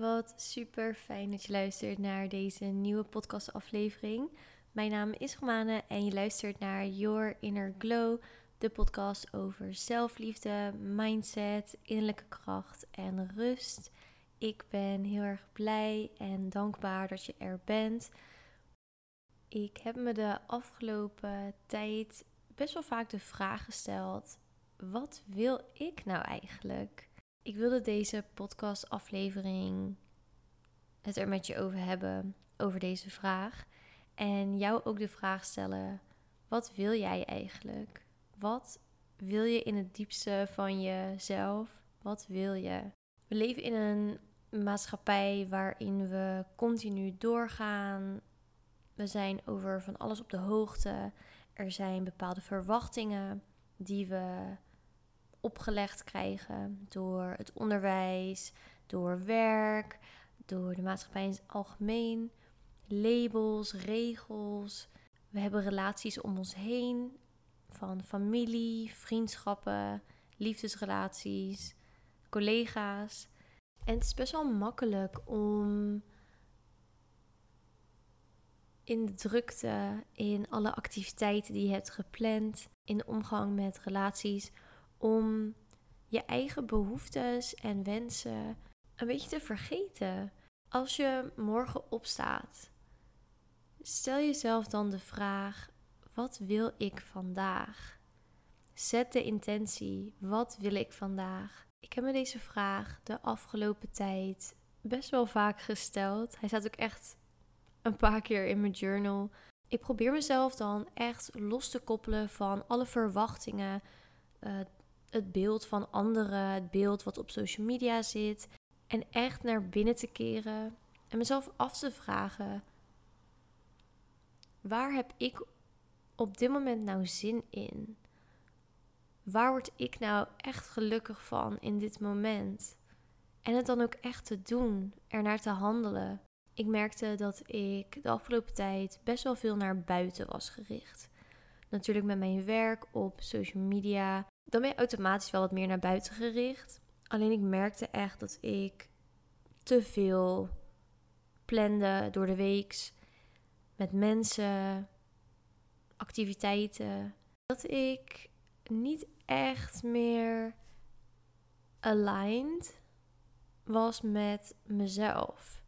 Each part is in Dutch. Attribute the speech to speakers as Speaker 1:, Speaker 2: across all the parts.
Speaker 1: wat super fijn dat je luistert naar deze nieuwe podcastaflevering. Mijn naam is Romane en je luistert naar Your Inner Glow, de podcast over zelfliefde, mindset, innerlijke kracht en rust. Ik ben heel erg blij en dankbaar dat je er bent. Ik heb me de afgelopen tijd best wel vaak de vraag gesteld: wat wil ik nou eigenlijk? Ik wilde deze podcastaflevering het er met je over hebben, over deze vraag. En jou ook de vraag stellen: wat wil jij eigenlijk? Wat wil je in het diepste van jezelf? Wat wil je? We leven in een maatschappij waarin we continu doorgaan. We zijn over van alles op de hoogte. Er zijn bepaalde verwachtingen die we opgelegd krijgen door het onderwijs, door werk, door de maatschappij in het algemeen. Labels, regels. We hebben relaties om ons heen van familie, vriendschappen, liefdesrelaties, collega's. En het is best wel makkelijk om in de drukte, in alle activiteiten die je hebt gepland, in de omgang met relaties, om je eigen behoeftes en wensen een beetje te vergeten. Als je morgen opstaat, stel jezelf dan de vraag: wat wil ik vandaag? Zet de intentie: wat wil ik vandaag? Ik heb me deze vraag de afgelopen tijd best wel vaak gesteld. Hij staat ook echt een paar keer in mijn journal. Ik probeer mezelf dan echt los te koppelen van alle verwachtingen, uh, het beeld van anderen, het beeld wat op social media zit. En echt naar binnen te keren en mezelf af te vragen: waar heb ik op dit moment nou zin in? Waar word ik nou echt gelukkig van in dit moment? En het dan ook echt te doen, ernaar te handelen. Ik merkte dat ik de afgelopen tijd best wel veel naar buiten was gericht. Natuurlijk met mijn werk op social media, dan ben je automatisch wel wat meer naar buiten gericht. Alleen ik merkte echt dat ik te veel plande door de weeks met mensen, activiteiten. Dat ik niet echt meer aligned was met mezelf.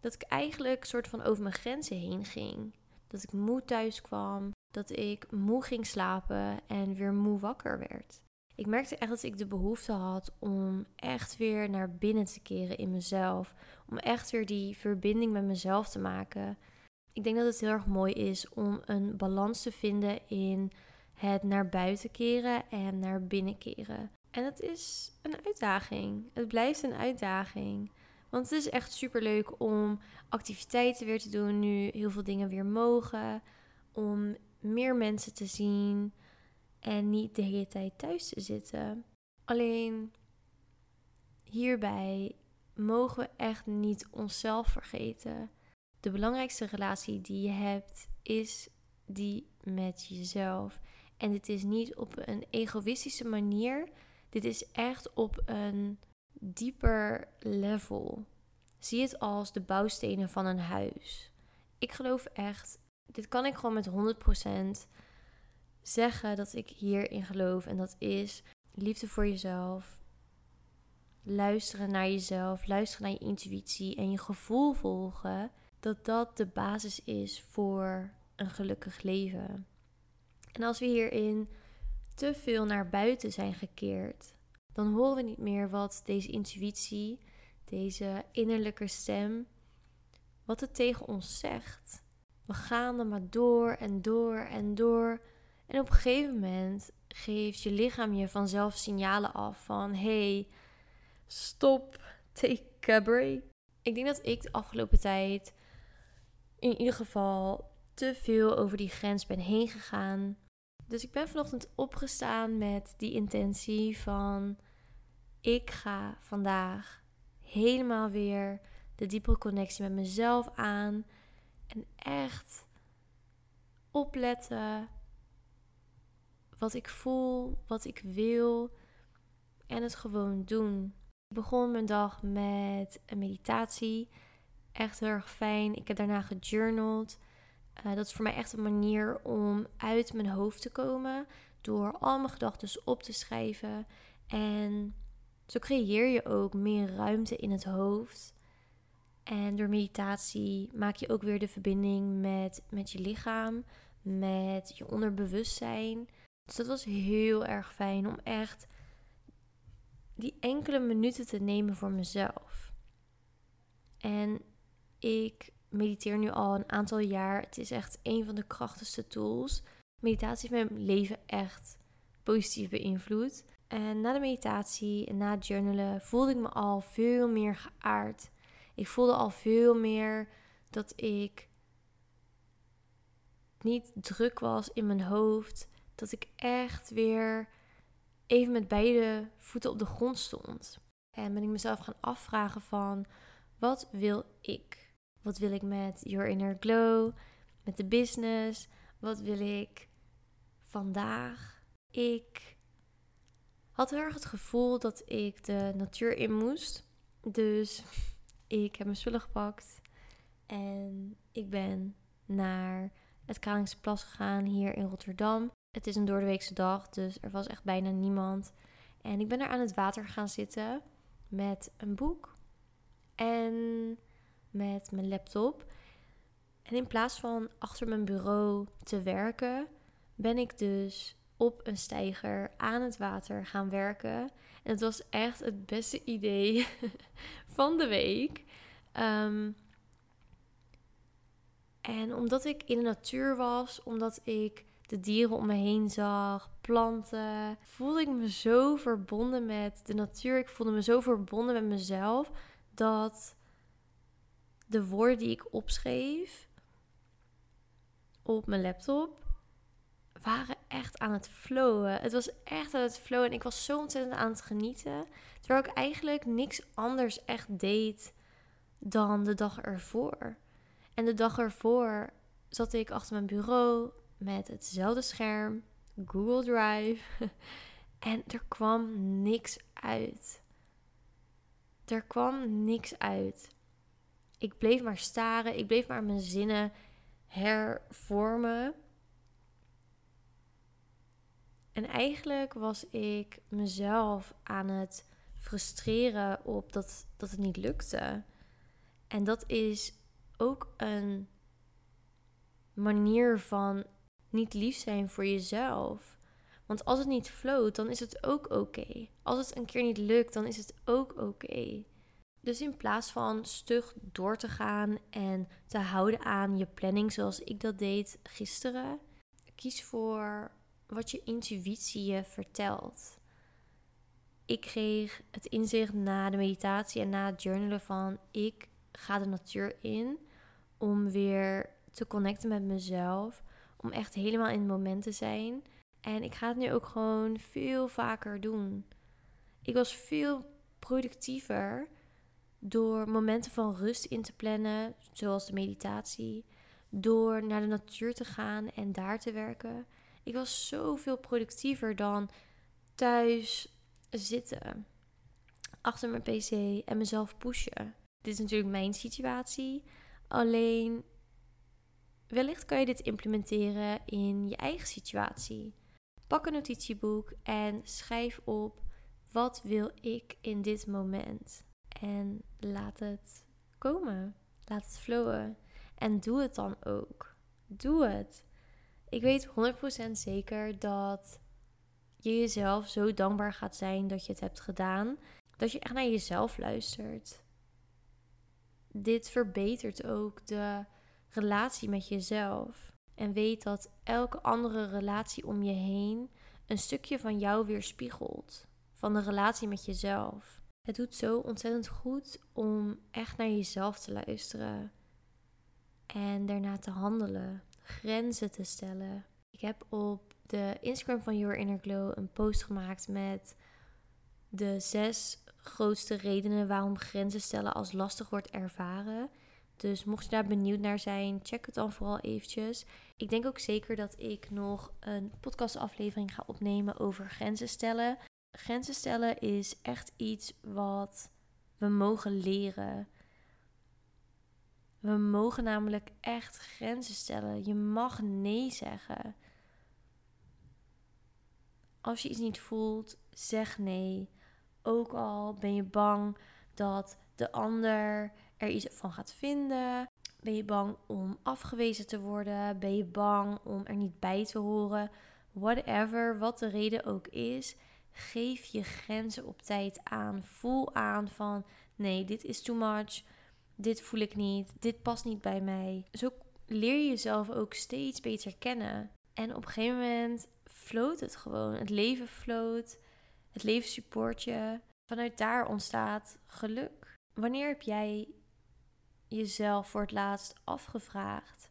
Speaker 1: Dat ik eigenlijk soort van over mijn grenzen heen ging. Dat ik moe thuis kwam dat ik moe ging slapen en weer moe wakker werd. Ik merkte echt dat ik de behoefte had om echt weer naar binnen te keren in mezelf. Om echt weer die verbinding met mezelf te maken. Ik denk dat het heel erg mooi is om een balans te vinden in het naar buiten keren en naar binnen keren. En het is een uitdaging. Het blijft een uitdaging. Want het is echt super leuk om activiteiten weer te doen nu heel veel dingen weer mogen. Om meer mensen te zien en niet de hele tijd thuis te zitten. Alleen hierbij mogen we echt niet onszelf vergeten. De belangrijkste relatie die je hebt is die met jezelf. En dit is niet op een egoïstische manier. Dit is echt op een dieper level. Zie het als de bouwstenen van een huis. Ik geloof echt dit kan ik gewoon met 100% zeggen dat ik hierin geloof. En dat is liefde voor jezelf. Luisteren naar jezelf, luisteren naar je intuïtie en je gevoel volgen. Dat dat de basis is voor een gelukkig leven. En als we hierin te veel naar buiten zijn gekeerd, dan horen we niet meer wat deze intuïtie, deze innerlijke stem, wat het tegen ons zegt. We gaan er maar door en door en door. En op een gegeven moment geeft je lichaam je vanzelf signalen af van hey, stop, take a break. Ik denk dat ik de afgelopen tijd in ieder geval te veel over die grens ben heen gegaan. Dus ik ben vanochtend opgestaan met die intentie van ik ga vandaag helemaal weer de diepere connectie met mezelf aan. En echt opletten wat ik voel, wat ik wil en het gewoon doen. Ik begon mijn dag met een meditatie. Echt heel erg fijn. Ik heb daarna gejournald. Uh, dat is voor mij echt een manier om uit mijn hoofd te komen. Door al mijn gedachten op te schrijven. En zo creëer je ook meer ruimte in het hoofd. En door meditatie maak je ook weer de verbinding met, met je lichaam, met je onderbewustzijn. Dus dat was heel erg fijn om echt die enkele minuten te nemen voor mezelf. En ik mediteer nu al een aantal jaar. Het is echt een van de krachtigste tools. Meditatie heeft mijn leven echt positief beïnvloed. En na de meditatie en na het journalen voelde ik me al veel meer geaard. Ik voelde al veel meer dat ik niet druk was in mijn hoofd. Dat ik echt weer even met beide voeten op de grond stond. En ben ik mezelf gaan afvragen van wat wil ik? Wat wil ik met Your Inner Glow? Met de business? Wat wil ik vandaag? Ik had heel erg het gevoel dat ik de natuur in moest. Dus ik heb mijn spullen gepakt en ik ben naar het Kralingsplas gegaan hier in Rotterdam. Het is een doordeweekse dag, dus er was echt bijna niemand. En ik ben er aan het water gaan zitten met een boek en met mijn laptop. En in plaats van achter mijn bureau te werken, ben ik dus op een steiger aan het water gaan werken. En het was echt het beste idee van de week. Ehm, en omdat ik in de natuur was, omdat ik de dieren om me heen zag, planten, voelde ik me zo verbonden met de natuur. Ik voelde me zo verbonden met mezelf dat de woorden die ik opschreef op mijn laptop waren echt aan het flowen. Het was echt aan het flowen en ik was zo ontzettend aan het genieten. Terwijl ik eigenlijk niks anders echt deed dan de dag ervoor. En de dag ervoor zat ik achter mijn bureau met hetzelfde scherm, Google Drive. en er kwam niks uit. Er kwam niks uit. Ik bleef maar staren, ik bleef maar mijn zinnen hervormen. En eigenlijk was ik mezelf aan het frustreren op dat, dat het niet lukte. En dat is ook een manier van niet lief zijn voor jezelf. Want als het niet floot, dan is het ook oké. Als het een keer niet lukt, dan is het ook oké. Dus in plaats van stug door te gaan en te houden aan je planning zoals ik dat deed gisteren, kies voor wat je intuïtie je vertelt. Ik kreeg het inzicht na de meditatie en na het journalen van ik ga de natuur in om weer te connecten met mezelf, om echt helemaal in het moment te zijn. En ik ga het nu ook gewoon veel vaker doen. Ik was veel productiever door momenten van rust in te plannen, zoals de meditatie, door naar de natuur te gaan en daar te werken. Ik was zoveel productiever dan thuis zitten achter mijn pc en mezelf pushen. Dit is natuurlijk mijn situatie. Alleen wellicht kan je dit implementeren in je eigen situatie. Pak een notitieboek en schrijf op wat wil ik in dit moment. En laat het komen. Laat het flowen. En doe het dan ook. Doe het. Ik weet 100% zeker dat je jezelf zo dankbaar gaat zijn dat je het hebt gedaan. Dat je echt naar jezelf luistert. Dit verbetert ook de relatie met jezelf. En weet dat elke andere relatie om je heen een stukje van jou weerspiegelt. Van de relatie met jezelf. Het doet zo ontzettend goed om echt naar jezelf te luisteren. En daarna te handelen grenzen te stellen. Ik heb op de Instagram van Your Inner Glow een post gemaakt met de zes grootste redenen waarom grenzen stellen als lastig wordt ervaren. Dus mocht je daar benieuwd naar zijn, check het dan vooral eventjes. Ik denk ook zeker dat ik nog een podcastaflevering ga opnemen over grenzen stellen. Grenzen stellen is echt iets wat we mogen leren. We mogen namelijk echt grenzen stellen. Je mag nee zeggen. Als je iets niet voelt, zeg nee. Ook al ben je bang dat de ander er iets van gaat vinden. Ben je bang om afgewezen te worden? Ben je bang om er niet bij te horen? Whatever, wat de reden ook is, geef je grenzen op tijd aan. Voel aan van nee, dit is too much. Dit voel ik niet. Dit past niet bij mij. Zo leer je jezelf ook steeds beter kennen. En op een gegeven moment floot het gewoon. Het leven floot. Het leven support je. Vanuit daar ontstaat geluk. Wanneer heb jij jezelf voor het laatst afgevraagd: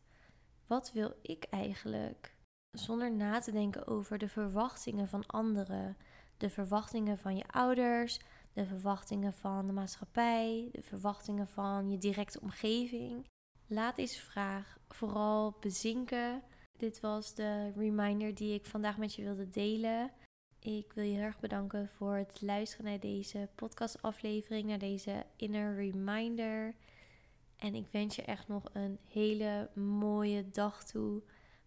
Speaker 1: wat wil ik eigenlijk? Zonder na te denken over de verwachtingen van anderen, de verwachtingen van je ouders, de verwachtingen van de maatschappij, de verwachtingen van je directe omgeving. Laat deze vraag vooral bezinken. Dit was de reminder die ik vandaag met je wilde delen. Ik wil je heel erg bedanken voor het luisteren naar deze podcastaflevering, naar deze inner reminder. En ik wens je echt nog een hele mooie dag toe.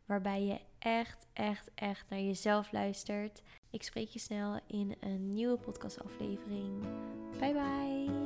Speaker 1: Waarbij je echt, echt, echt naar jezelf luistert. Ik spreek je snel in een nieuwe podcastaflevering. Bye bye.